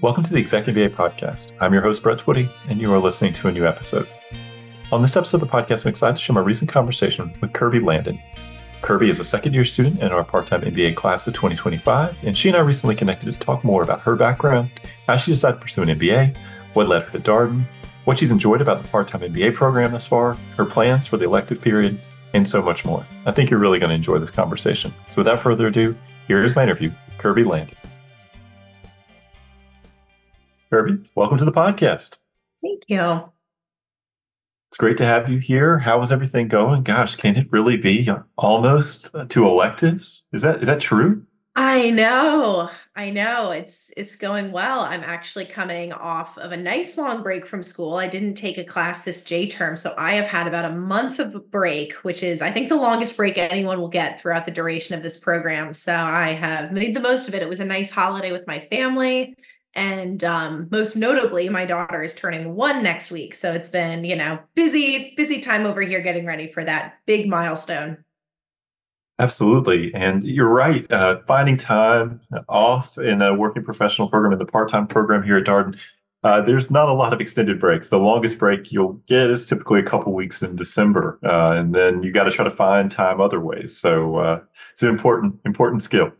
Welcome to the Executive MBA podcast. I'm your host, Brett Twitty, and you are listening to a new episode. On this episode of the podcast, I'm excited to share my recent conversation with Kirby Landon. Kirby is a second year student in our part time MBA class of 2025, and she and I recently connected to talk more about her background, how she decided to pursue an MBA, what led her to Darden, what she's enjoyed about the part time MBA program thus far, her plans for the elective period, and so much more. I think you're really going to enjoy this conversation. So without further ado, here is my interview with Kirby Landon. Kirby, welcome to the podcast. Thank you. It's great to have you here. How is everything going? Gosh, can it really be almost to electives? Is that is that true? I know. I know. It's it's going well. I'm actually coming off of a nice long break from school. I didn't take a class this J term, so I have had about a month of break, which is I think the longest break anyone will get throughout the duration of this program. So I have made the most of it. It was a nice holiday with my family and um, most notably my daughter is turning one next week. So it's been you know busy busy time over here getting ready for that big milestone. Absolutely. And you're right uh, finding time off in a working professional program in the part-time program here at darden uh, there's not a lot of extended breaks. The longest break you'll get is typically a couple weeks in december uh, and then you got to try to find time other ways. So uh, it's an important important skill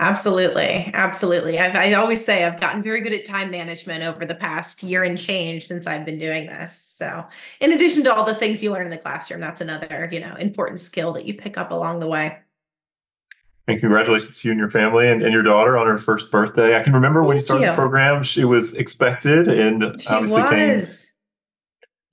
Absolutely. Absolutely. I've, I always say I've gotten very good at time management over the past year and change since I've been doing this. So, in addition to all the things you learn in the classroom, that's another, you know, important skill that you pick up along the way. And congratulations to you and your family and, and your daughter on her first birthday. I can remember Thank when you started you. the program, she was expected and she obviously was. came.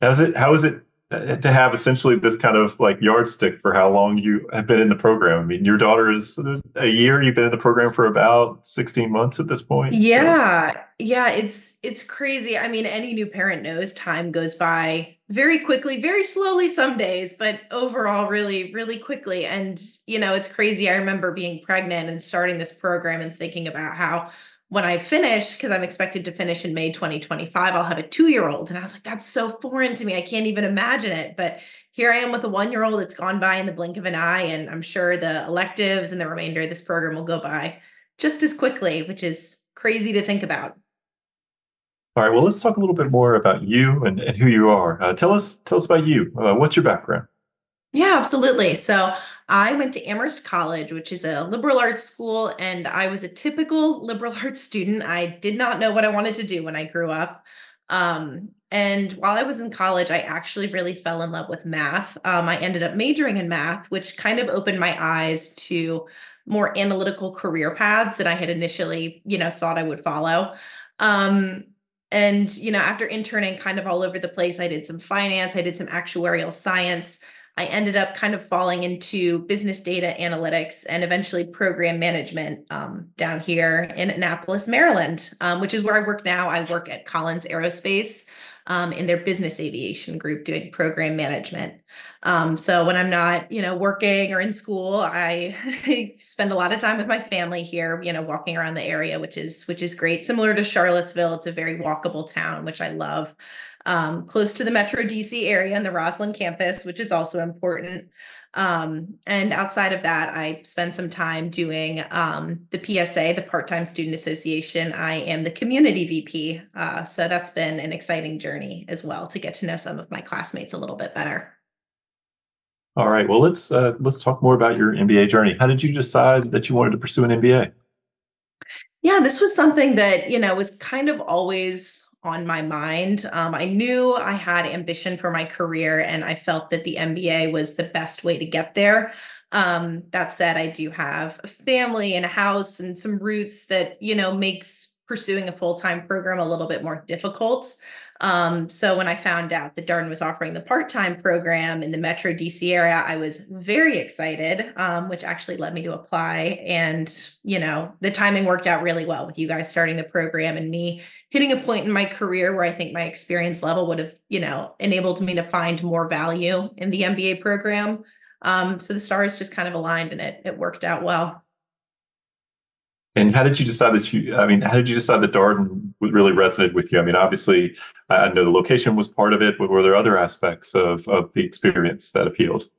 How's it? How is it to have essentially this kind of like yardstick for how long you have been in the program. I mean, your daughter is a year. You've been in the program for about 16 months at this point. Yeah. So. Yeah, it's it's crazy. I mean, any new parent knows time goes by very quickly, very slowly some days, but overall really really quickly. And you know, it's crazy. I remember being pregnant and starting this program and thinking about how when I finish, because I'm expected to finish in May 2025, I'll have a two year old. And I was like, that's so foreign to me. I can't even imagine it. But here I am with a one year old. It's gone by in the blink of an eye. And I'm sure the electives and the remainder of this program will go by just as quickly, which is crazy to think about. All right. Well, let's talk a little bit more about you and, and who you are. Uh, tell us tell us about you. Uh, what's your background? Yeah, absolutely. So I went to Amherst College, which is a liberal arts school, and I was a typical liberal arts student. I did not know what I wanted to do when I grew up. Um, and while I was in college, I actually really fell in love with math. Um, I ended up majoring in math, which kind of opened my eyes to more analytical career paths that I had initially, you know, thought I would follow. Um, and you know, after interning kind of all over the place, I did some finance, I did some actuarial science. I ended up kind of falling into business data analytics and eventually program management um, down here in Annapolis, Maryland, um, which is where I work now. I work at Collins Aerospace um, in their business aviation group doing program management. Um, so when I'm not, you know, working or in school, I spend a lot of time with my family here, you know, walking around the area, which is which is great. Similar to Charlottesville, it's a very walkable town, which I love um, close to the Metro DC area and the Rosslyn campus, which is also important. Um, and outside of that, I spend some time doing um, the PSA, the Part Time Student Association. I am the community VP. Uh, so that's been an exciting journey as well to get to know some of my classmates a little bit better. All right. Well, let's uh, let's talk more about your MBA journey. How did you decide that you wanted to pursue an MBA? Yeah, this was something that you know was kind of always on my mind. Um, I knew I had ambition for my career, and I felt that the MBA was the best way to get there. Um, that said, I do have a family and a house and some roots that you know makes pursuing a full time program a little bit more difficult. Um, so when I found out that Darden was offering the part-time program in the Metro DC area, I was very excited, um, which actually led me to apply. And, you know, the timing worked out really well with you guys starting the program and me hitting a point in my career where I think my experience level would have, you know, enabled me to find more value in the MBA program. Um, so the stars just kind of aligned and it it worked out well. And how did you decide that you? I mean, how did you decide that Darden really resonated with you? I mean, obviously, I know the location was part of it, but were there other aspects of of the experience that appealed?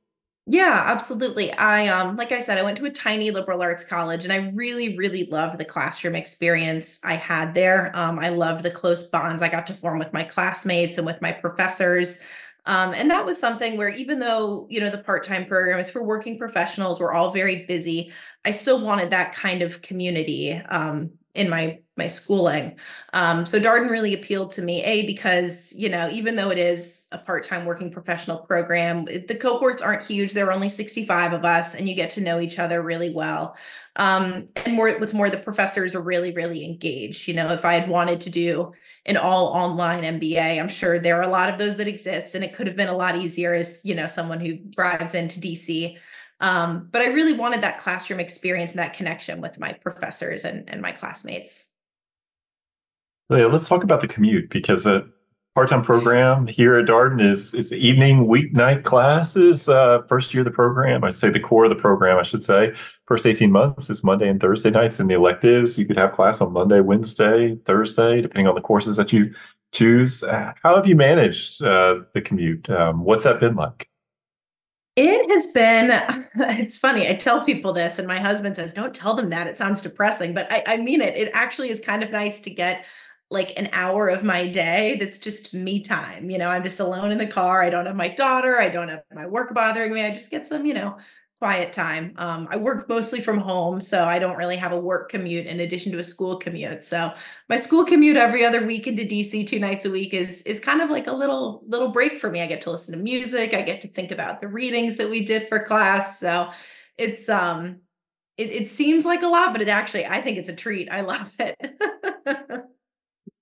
Yeah, absolutely. I um like I said, I went to a tiny liberal arts college and I really, really loved the classroom experience I had there. Um, I loved the close bonds I got to form with my classmates and with my professors. Um, and that was something where even though, you know, the part-time program is for working professionals, we're all very busy. I still wanted that kind of community um in my my schooling. Um, so Darden really appealed to me, A, because, you know, even though it is a part-time working professional program, the cohorts aren't huge. There are only 65 of us, and you get to know each other really well. Um, and more, what's more, the professors are really, really engaged. You know, if I had wanted to do an all online MBA, I'm sure there are a lot of those that exist, and it could have been a lot easier as, you know, someone who drives into DC. Um, but I really wanted that classroom experience and that connection with my professors and, and my classmates. Yeah, let's talk about the commute because a part-time program here at Darden is is evening weeknight classes. Uh, first year of the program, I'd say the core of the program, I should say. First 18 months is Monday and Thursday nights, and the electives you could have class on Monday, Wednesday, Thursday, depending on the courses that you choose. Uh, how have you managed uh, the commute? Um, what's that been like? It has been, it's funny. I tell people this, and my husband says, Don't tell them that. It sounds depressing, but I, I mean it. It actually is kind of nice to get like an hour of my day that's just me time. You know, I'm just alone in the car. I don't have my daughter. I don't have my work bothering me. I just get some, you know, quiet time. Um, I work mostly from home, so I don't really have a work commute in addition to a school commute. So my school commute every other week into DC two nights a week is is kind of like a little little break for me. I get to listen to music. I get to think about the readings that we did for class. So it's um it, it seems like a lot, but it actually I think it's a treat. I love it.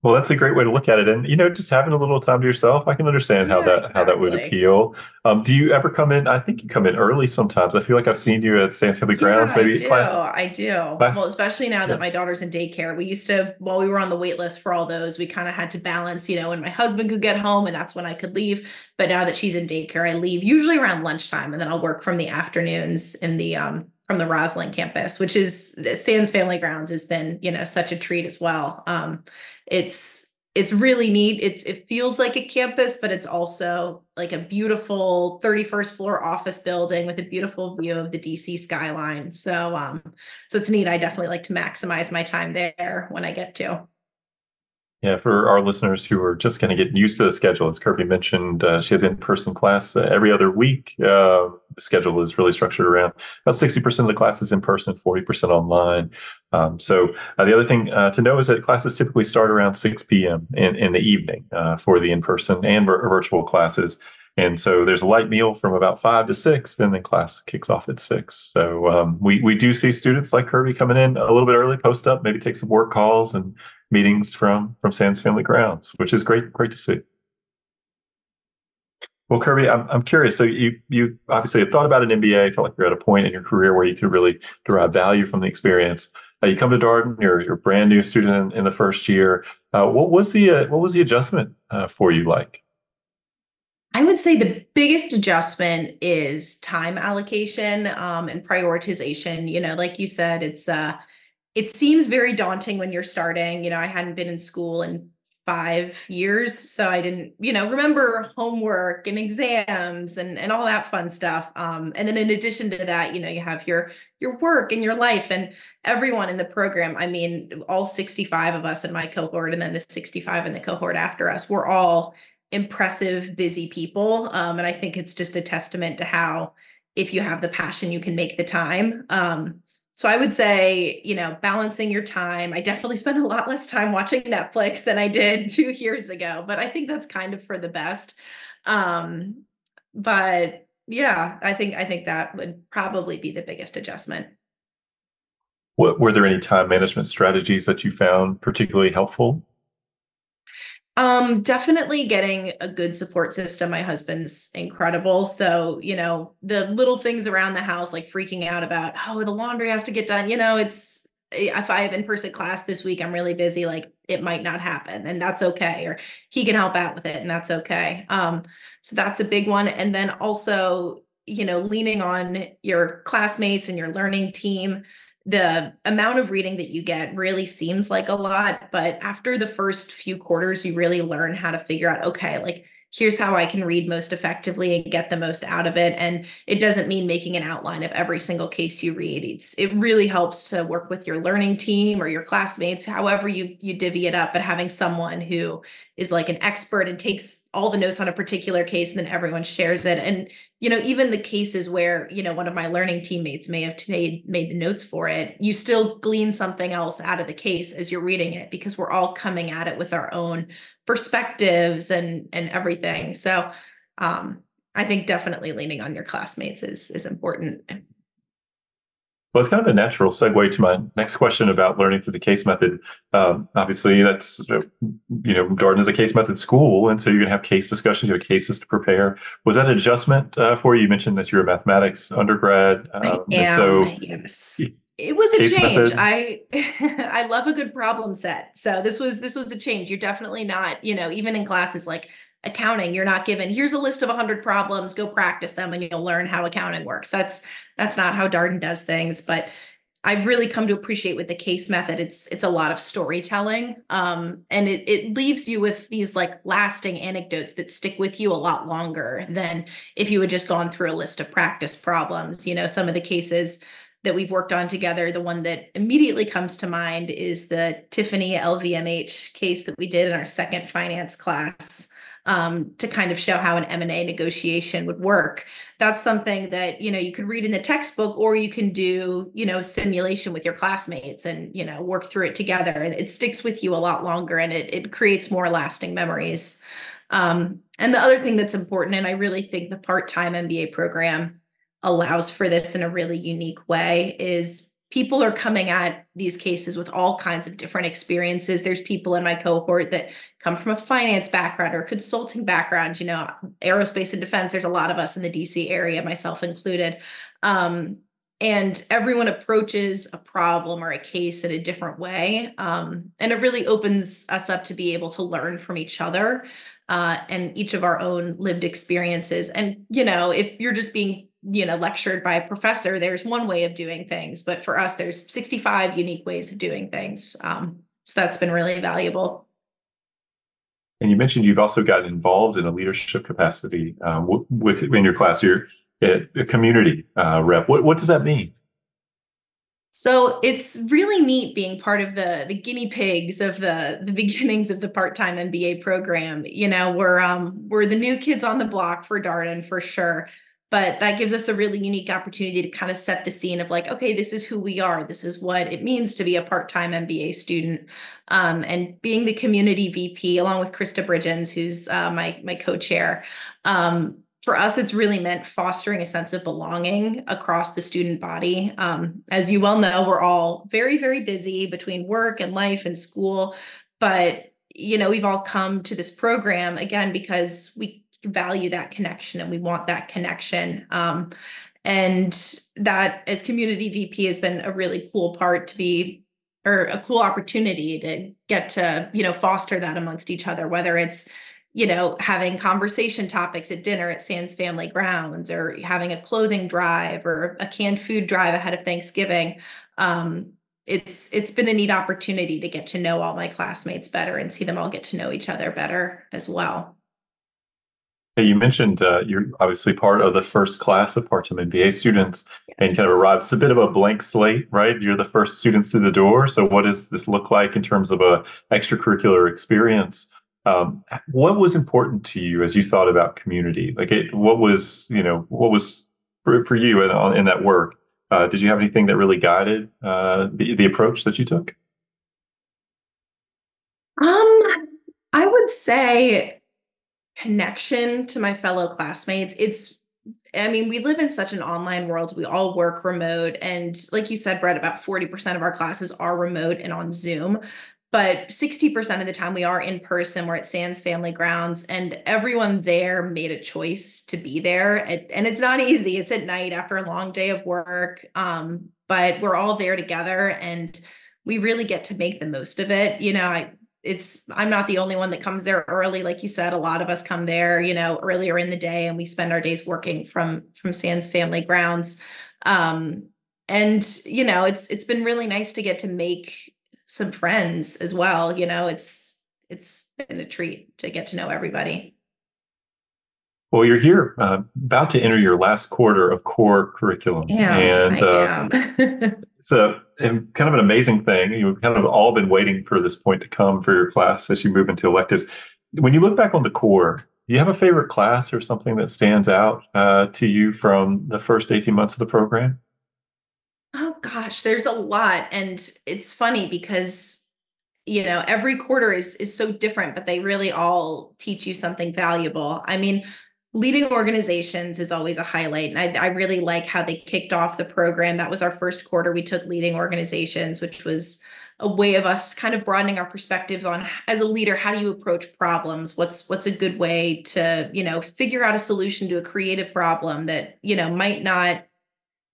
Well, that's a great way to look at it, and you know, just having a little time to yourself, I can understand how Yeah, that how that would appeal. Um, do you ever come in? I think you come in early sometimes. I feel like I've seen you at Sands Family Yeah, Grounds, I maybe do. class I do. class. Well, especially now Yeah, that my daughter's in daycare. We used to, while we were on the wait list for all those, we kind of had to balance, you know, when my husband could get home and that's when I could leave. But now that she's in daycare, I leave usually around lunchtime and then I'll work from the afternoons in the um from the Rosslyn campus, which is Sands Family Grounds has been, you know, such a treat as well. Um it's it's really neat. It it feels like a campus, but it's also like a beautiful 31st floor office building with a beautiful view of the DC skyline. So um so it's neat. I definitely like to maximize my time there when I get to. Yeah. For our listeners who are just kind of getting used to the schedule, as Kirby mentioned, uh, she has in-person class uh, every other week. Uh, the schedule is really structured around about sixty percent of the classes in person, forty percent online. Um, so uh, the other thing uh, to know is that classes typically start around six p.m. in in the evening uh, for the in-person and vir- virtual classes. And so there's a light meal from about five to six, and then class kicks off at six. So um, we we do see students like Kirby coming in a little bit early, post up, maybe take some work calls and meetings from from Sands Family Grounds, which is great great to see. Well, Kirby, I'm I'm curious. So you you obviously had thought about an MBA, felt like you're at a point in your career where you could really derive value from the experience. Uh, you come to Darden, you're you're a brand new student in, in the first year. Uh, what was the uh, what was the adjustment uh, for you like? I would say the biggest adjustment is time allocation um and prioritization. You know, like you said, it's uh it seems very daunting when you're starting. You know, I hadn't been in school in five years, so I didn't, you know, remember homework and exams and and all that fun stuff. Um, and then in addition to that, you know, you have your your work and your life and everyone in the program. I mean, all 65 of us in my cohort, and then the 65 in the cohort after us, we're all impressive, busy people. Um, and I think it's just a testament to how if you have the passion, you can make the time. Um, so I would say, you know, balancing your time. I definitely spend a lot less time watching Netflix than I did two years ago, but I think that's kind of for the best. Um, but yeah, I think I think that would probably be the biggest adjustment. What were there any time management strategies that you found particularly helpful? Um, definitely getting a good support system. My husband's incredible. So, you know, the little things around the house, like freaking out about, oh, the laundry has to get done. You know, it's eh, if I have in-person class this week, I'm really busy, like it might not happen, and that's okay. Or he can help out with it, and that's okay. Um, so that's a big one. And then also, you know, leaning on your classmates and your learning team the amount of reading that you get really seems like a lot, but after the first few quarters, you really learn how to figure out, okay, like here's how I can read most effectively and get the most out of it. And it doesn't mean making an outline of every single case you read. It's it really helps to work with your learning team or your classmates, however you you divvy it up, but having someone who is like an expert and takes all the notes on a particular case and then everyone shares it. And you know, even the cases where, you know, one of my learning teammates may have today made the notes for it, you still glean something else out of the case as you're reading it because we're all coming at it with our own perspectives and and everything. So um I think definitely leaning on your classmates is is important. Well, it's kind of a natural segue to my next question about learning through the case method. Um, obviously, that's you know Darden is a case method school, and so you're going to have case discussions, you have cases to prepare. Was that an adjustment uh, for you? You mentioned that you're a mathematics undergrad, um, I am, so yes. It was a change. Method. I I love a good problem set. So this was this was a change. You're definitely not, you know, even in classes like accounting, you're not given here's a list of 100 problems, go practice them and you'll learn how accounting works. That's that's not how Darden does things, but I've really come to appreciate with the case method. It's it's a lot of storytelling, um, and it it leaves you with these like lasting anecdotes that stick with you a lot longer than if you had just gone through a list of practice problems. You know, some of the cases that we've worked on together. The one that immediately comes to mind is the Tiffany LVMH case that we did in our second finance class um, to kind of show how an M&A negotiation would work. That's something that, you know, you could read in the textbook or you can do, you know, simulation with your classmates and, you know, work through it together. And it sticks with you a lot longer and it, it creates more lasting memories. Um, and the other thing that's important, and I really think the part-time MBA program allows for this in a really unique way, is people are coming at these cases with all kinds of different experiences. There's people in my cohort that come from a finance background or consulting background, you know, aerospace and defense. There's a lot of us in the DC area, myself included. Um, and everyone approaches a problem or a case in a different way. Um, and it really opens us up to be able to learn from each other uh, and each of our own lived experiences. And, you know, if you're just being you know lectured by a professor there's one way of doing things but for us there's 65 unique ways of doing things. Um, so that's been really valuable. And you mentioned you've also gotten involved in a leadership capacity um, with in your class you're a community uh, rep. What, what does that mean? So it's really neat being part of the the guinea pigs of the the beginnings of the part-time MBA program. You know, we're um we're the new kids on the block for Darden for sure but that gives us a really unique opportunity to kind of set the scene of like okay this is who we are. This is what it means to be a part-time mba student um, and being the community vp along with krista bridgens who's uh, my my co-chair um, for us it's really meant fostering a sense of belonging across the student body. Um, as you well know we're all very very busy between work and life and school but you know we've all come to this program again because we value that connection and we want that connection. Um, and that as community VP has been a really cool part to be or a cool opportunity to get to, you know, foster that amongst each other, whether it's you know, having conversation topics at dinner at Sands Family Grounds or having a clothing drive or a canned food drive ahead of Thanksgiving. Um, it's it's been a neat opportunity to get to know all my classmates better and see them all get to know each other better as well. Hey, you mentioned uh, you're obviously part of the first class of part-time MBA students yes. and kind of arrived. It's a bit of a blank slate, right? You're the first students through the door. So what does this look like in terms of a extracurricular experience? Um, what was important to you as you thought about community? Like, it, what was you know what was for, for you in, in that work? Uh, did you have anything that really guided uh, the the approach that you took? Um, I would say connection to my fellow classmates. It's I mean, we live in such an online world. We all work remote. And like you said, Brett, about 40% of our classes are remote and on Zoom. But 60% of the time we are in person. We're at Sands Family Grounds, and everyone there made a choice to be there. And it's not easy. It's at night after a long day of work. Um, but we're all there together and we really get to make the most of it. You know, I it's i'm not the only one that comes there early. Like you said a lot of us come there you know earlier in the day and we spend our days working from from sands family grounds. Um and you know it's it's been really nice to get to make some friends as well you know it's it's been a treat to get to know everybody. Well, you're here uh, about to enter your last quarter of core curriculum. Yeah, and uh, it's a kind of an amazing thing. You've kind of all been waiting for this point to come for your class as you move into electives. When you look back on the core, do you have a favorite class or something that stands out uh, to you from the first 18 months of the program? Oh gosh, there's a lot. And it's funny because you know every quarter is is so different but they really all teach you something valuable i mean leading organizations is always a highlight and I, I, really like how they kicked off the program. That was our first quarter we took leading organizations which was a way of us kind of broadening our perspectives on as a leader how do you approach problems? What's what's a good way to you know figure out a solution to a creative problem that you know might not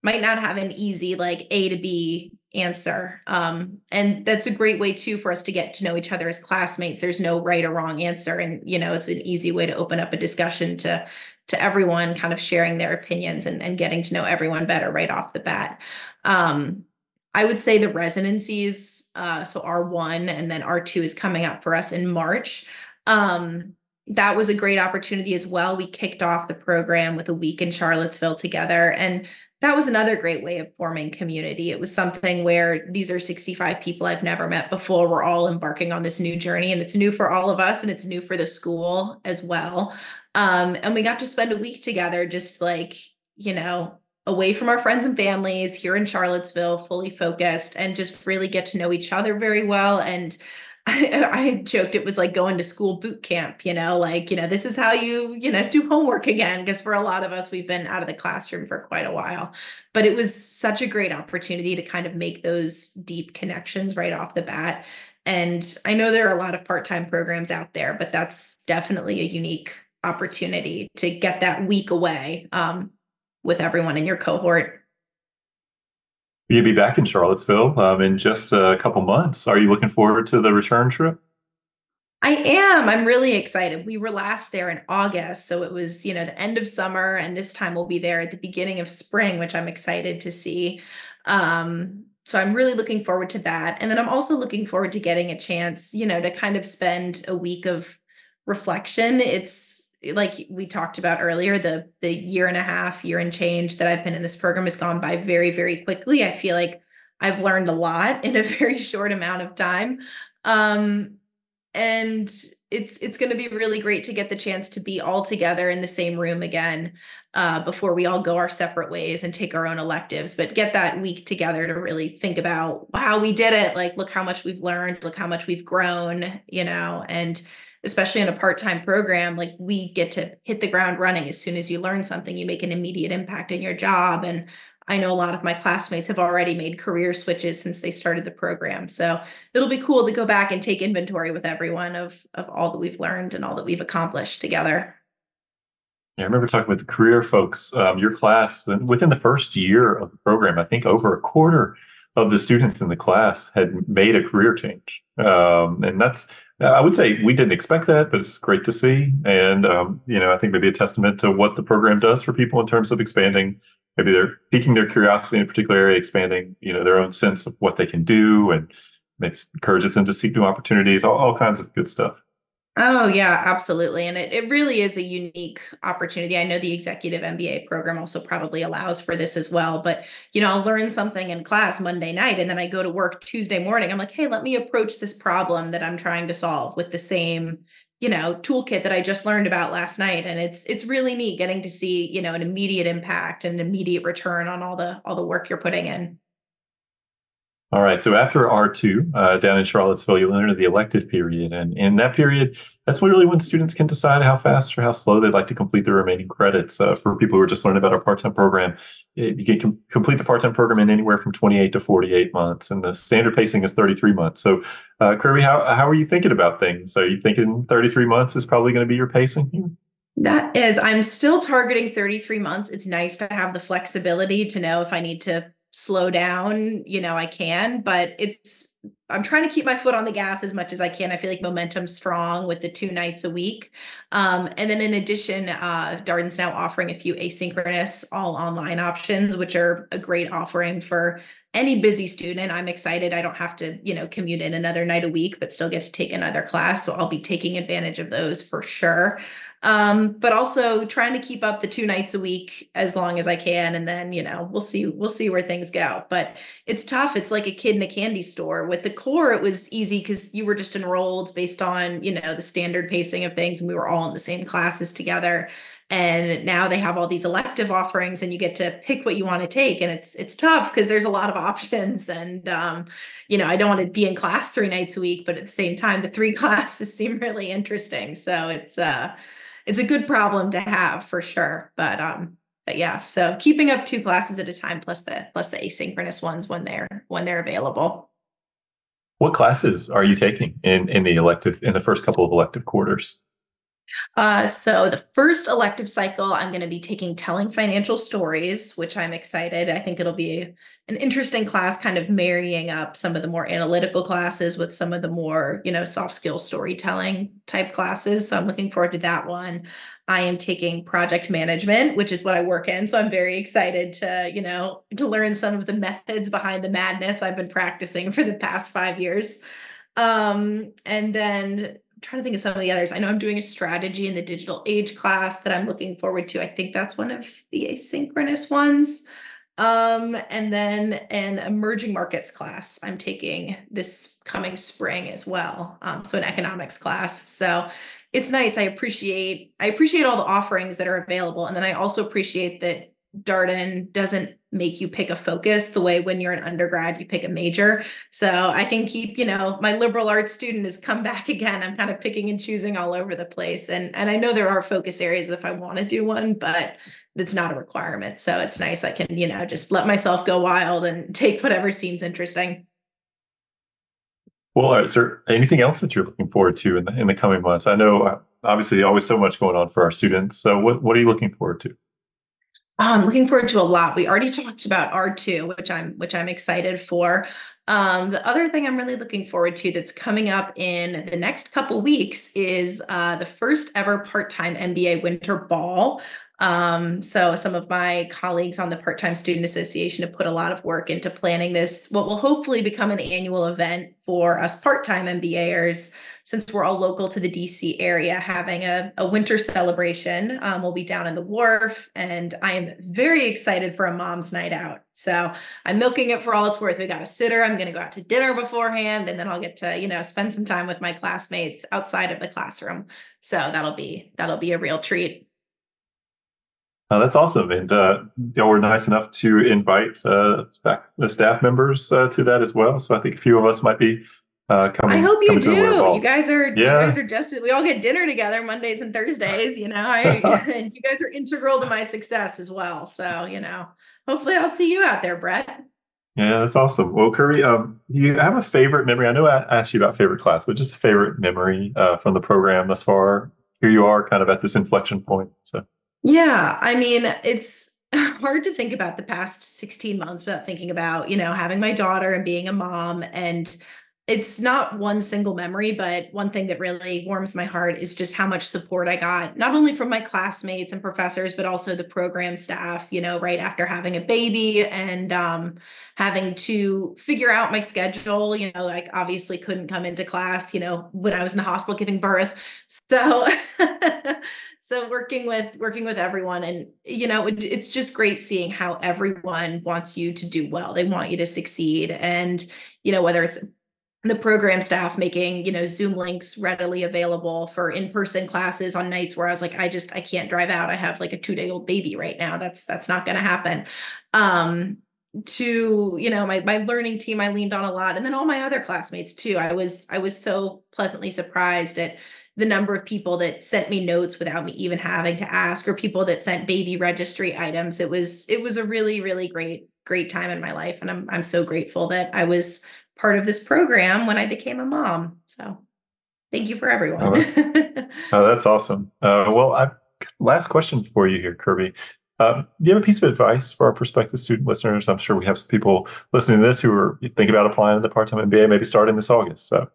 might not have an easy like a to b answer. Um, and that's a great way too for us to get to know each other as classmates. There's no right or wrong answer. And, you know, it's an easy way to open up a discussion to to everyone kind of sharing their opinions and, and getting to know everyone better right off the bat. Um, I would say the residencies, uh, so R1 and then R2 is coming up for us in March. Um, that was a great opportunity as well. We kicked off the program with a week in Charlottesville together. And that was another great way of forming community. It was something where these are 65 people I've never met before. We're all embarking on this new journey, and it's new for all of us, and it's new for the school as well. Um, and we got to spend a week together, just like, you know, away from our friends and families here in Charlottesville, fully focused, and just really get to know each other very well. And I, I joked it was like going to school boot camp, you know, like, you know, this is how you, you know, do homework again. Because for a lot of us, we've been out of the classroom for quite a while. But it was such a great opportunity to kind of make those deep connections right off the bat. And I know there are a lot of part time programs out there, but that's definitely a unique opportunity to get that week away um, with everyone in your cohort. You'll be back in Charlottesville um, in just a couple months. Are you looking forward to the return trip? I am. I'm really excited. We were last there in August. So it was, you know, the end of summer. And this time we'll be there at the beginning of spring, which I'm excited to see. Um, so I'm really looking forward to that. And then I'm also looking forward to getting a chance, you know, to kind of spend a week of reflection. It's like we talked about earlier, the the year and a half, year and change that I've been in this program has gone by very, very quickly. I feel like I've learned a lot in a very short amount of time. Um, and it's it's going to be really great to get the chance to be all together in the same room again uh, before we all go our separate ways and take our own electives but get that week together to really think about wow we did it like look how much we've learned look how much we've grown you know and especially in a part-time program like we get to hit the ground running. As soon as you learn something you make an immediate impact in your job. And i know a lot of my classmates have already made career switches since they started the program. So it'll be cool to go back and take inventory with everyone of of all that we've learned and all that we've accomplished together. Yeah, I remember talking with the career folks. Um, your class, within the first year of the program, I think over a quarter of the students in the class had made a career change, um, and that's I would say we didn't expect that, but it's great to see. And, um, you know, I think maybe a testament to what the program does for people in terms of expanding, maybe they're piquing their curiosity in a particular area, expanding, you know, their own sense of what they can do and makes encourages them to seek new opportunities, all, all kinds of good stuff. Oh, yeah, absolutely. And it, it really is a unique opportunity. I know the executive MBA program also probably allows for this as well. But, you know, I'll learn something in class Monday night and then I go to work Tuesday morning. I'm like, hey, let me approach this problem that I'm trying to solve with the same, you know, toolkit that I just learned about last night. And it's it's really neat getting to see, you know, an immediate impact and immediate return on all the all the work you're putting in. All right. So after R2 uh, down in Charlottesville, you'll enter the elective period. And in that period, that's really when students can decide how fast or how slow they'd like to complete their remaining credits. Uh, for people who are just learning about our part time program, you can com- complete the part time program in anywhere from 28 to 48 months. And the standard pacing is 33 months. So, uh, Kirby, how, how are you thinking about things? Are you thinking 33 months is probably going to be your pacing here? That is, I'm still targeting 33 months. It's nice to have the flexibility to know if I need to slow down, you know, I can, but it's I'm trying to keep my foot on the gas as much as I can. I feel like momentum's strong with the two nights a week. Um, and then in addition, uh, Darden's now offering a few asynchronous all online options, which are a great offering for any busy student. I'm excited. I don't have to, you know, commute in another night a week, but still get to take another class. So I'll be taking advantage of those for sure. Um, but also trying to keep up the two nights a week as long as I can. And then, you know, we'll see, we'll see where things go. But it's tough. It's like a kid in a candy store. With the core, it was easy because you were just enrolled based on, you know, the standard pacing of things. And we were all in the same classes together and now they have all these elective offerings and you get to pick what you want to take and it's it's tough because there's a lot of options and um, you know i don't want to be in class three nights a week but at the same time the three classes seem really interesting so it's uh it's a good problem to have for sure but um but yeah so keeping up two classes at a time plus the plus the asynchronous ones when they're when they're available. What classes are you taking in in the elective in the first couple of elective quarters uh, so the first elective cycle, I'm going to be taking telling financial stories, which I'm excited. I think it'll be an interesting class, kind of marrying up some of the more analytical classes with some of the more, you know, soft skill storytelling type classes. So I'm looking forward to that one. I am taking project management, which is what I work in. So I'm very excited to, you know, to learn some of the methods behind the madness I've been practicing for the past five years. Um, and then trying to think of some of the others. I know I'm doing a strategy in the digital age class that I'm looking forward to. I think that's one of the asynchronous ones. Um, and then an emerging markets class I'm taking this coming spring as well. Um, so an economics class. So it's nice. I appreciate I appreciate all the offerings that are available. And then I also appreciate that Darden doesn't make you pick a focus the way when you're an undergrad you pick a major. So I can keep, you know, my liberal arts student has come back again. I'm kind of picking and choosing all over the place. And and I know there are focus areas if I want to do one, but it's not a requirement. So it's nice I can, you know, just let myself go wild and take whatever seems interesting. Well, is there anything else that you're looking forward to in the in the coming months? I know uh, obviously always so much going on for our students. So what what are you looking forward to? I'm looking forward to a lot. We already talked about R2, which I'm which I'm excited for. Um, the other thing I'm really looking forward to that's coming up in the next couple weeks is uh, the first ever part-time MBA winter ball. Um, so some of my colleagues on the Part-Time Student Association have put a lot of work into planning this, what will hopefully become an annual event for us part-time MBAers since we're all local to the DC area, having a, a winter celebration. Um, we'll be down in the wharf, and I am very excited for a mom's night out. So I'm milking it for all it's worth. We got a sitter. I'm going to go out to dinner beforehand, and then I'll get to you know spend some time with my classmates outside of the classroom. So that'll be that'll be a real treat. Uh, that's awesome, and uh, know, we're nice enough to invite uh, the staff members uh, to that as well. So I think a few of us might be uh, coming. I hope you do. You guys are yeah. you guys are just we all get dinner together Mondays and Thursdays. You know, I and you guys are integral to my success as well. So you know, hopefully I'll see you out there, Brett. Yeah, that's awesome. Well, Kirby, um, you have a favorite memory? I know I asked you about favorite class, but just a favorite memory uh, from the program thus far. Here you are, kind of at this inflection point. So. Yeah, I mean, it's hard to think about the past 16 months without thinking about, you know, having my daughter and being a mom and it's not one single memory, but one thing that really warms my heart is just how much support I got, not only from my classmates and professors, but also the program staff, you know, right after having a baby and um, having to figure out my schedule. You know, like obviously couldn't come into class, you know, when I was in the hospital giving birth. So, so working with working with everyone and you know it, it's just great seeing how everyone wants you to do well they want you to succeed and you know whether it's the program staff making you know zoom links readily available for in-person classes on nights where i was like i just i can't drive out. I have like a two day old baby right now. That's that's not going to happen. Um to you know my my learning team i leaned on a lot and then all my other classmates too. I was i was so pleasantly surprised at the number of people that sent me notes without me even having to ask or people that sent baby registry items. It was it was a really really great great time in my life and i'm i'm so grateful that i was part of this program when I became a mom. So thank you for everyone. oh, oh, that's awesome. Uh, well, I, last question for you here, Kirby. Um, do you have a piece of advice for our prospective student listeners? I'm sure we have some people listening to this who are thinking about applying to the part-time MBA, maybe starting this August. So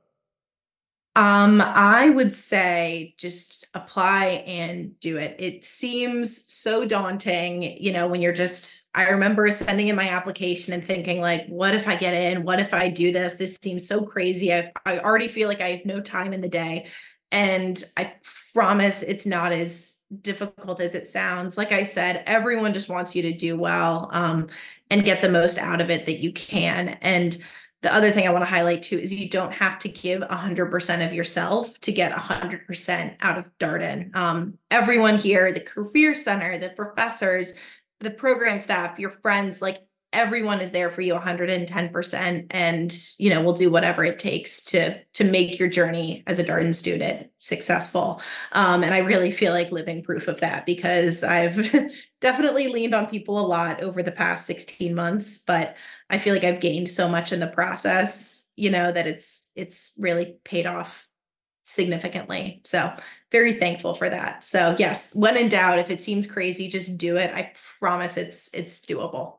um, I would say just apply and do it. It seems so daunting, you know, when you're just, I remember sending in my application and thinking, like, what if I get in? What if I do this? This seems so crazy. I, I already feel like I have no time in the day. And I promise it's not as difficult as it sounds. Like I said, everyone just wants you to do well um, and get the most out of it that you can. And the other thing I want to highlight too is you don't have to give 100% of yourself to get 100% out of Darden. Um, everyone here, the Career Center, the professors, the program staff, your friends, like everyone is there for you 110% and you know we'll do whatever it takes to to make your journey as a darden student successful um, and i really feel like living proof of that because i've definitely leaned on people a lot over the past 16 months but i feel like i've gained so much in the process you know that it's it's really paid off significantly. So very thankful for that. So yes when in doubt if it seems crazy just do it. I promise it's it's doable.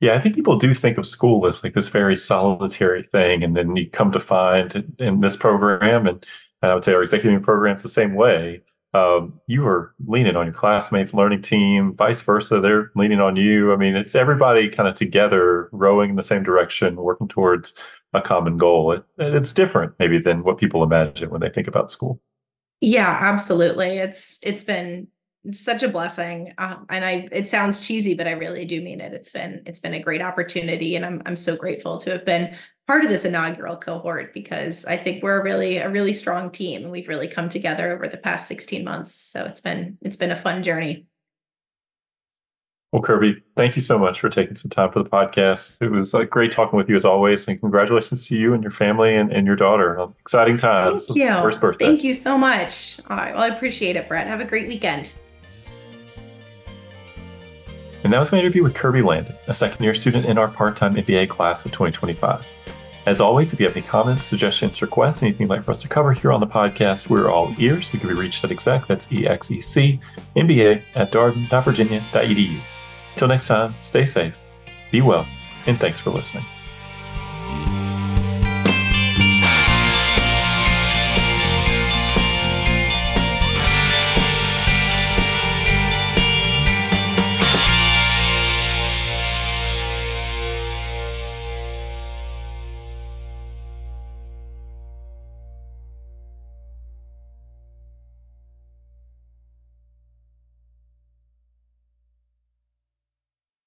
Yeah, I think people do think of school as like this very solitary thing, and then you come to find in this program, and, I would say our executive program's the same way. Um, you are leaning on your classmates, learning team, vice versa. They're leaning on you. I mean, it's everybody kind of together, rowing in the same direction, working towards a common goal. It, it's different maybe than what people imagine when they think about school. Yeah, absolutely. It's it's been such a blessing um, and i it sounds cheesy but i really do mean it it's been it's been a great opportunity and i'm i'm so grateful to have been part of this inaugural cohort because i think we're a really a really strong team. And we've really come together over the past 16 months. So it's been it's been a fun journey. Well kirby thank you so much for taking some time for the podcast. It was uh, great talking with you as always and congratulations to you and your family and, and your daughter. Exciting times. Thank you. First birthday. Thank you so much. All right well i appreciate it brett. Have a great weekend. And that was my interview with Kirby Landon, a second year student in our part time MBA class of 2025. As always, if you have any comments, suggestions, requests, anything you'd like for us to cover here on the podcast, we're all ears. We can be reached at exec, that's E-X-E-C, MBA at darden.virginia.edu. Until next time, stay safe, be well, and thanks for listening.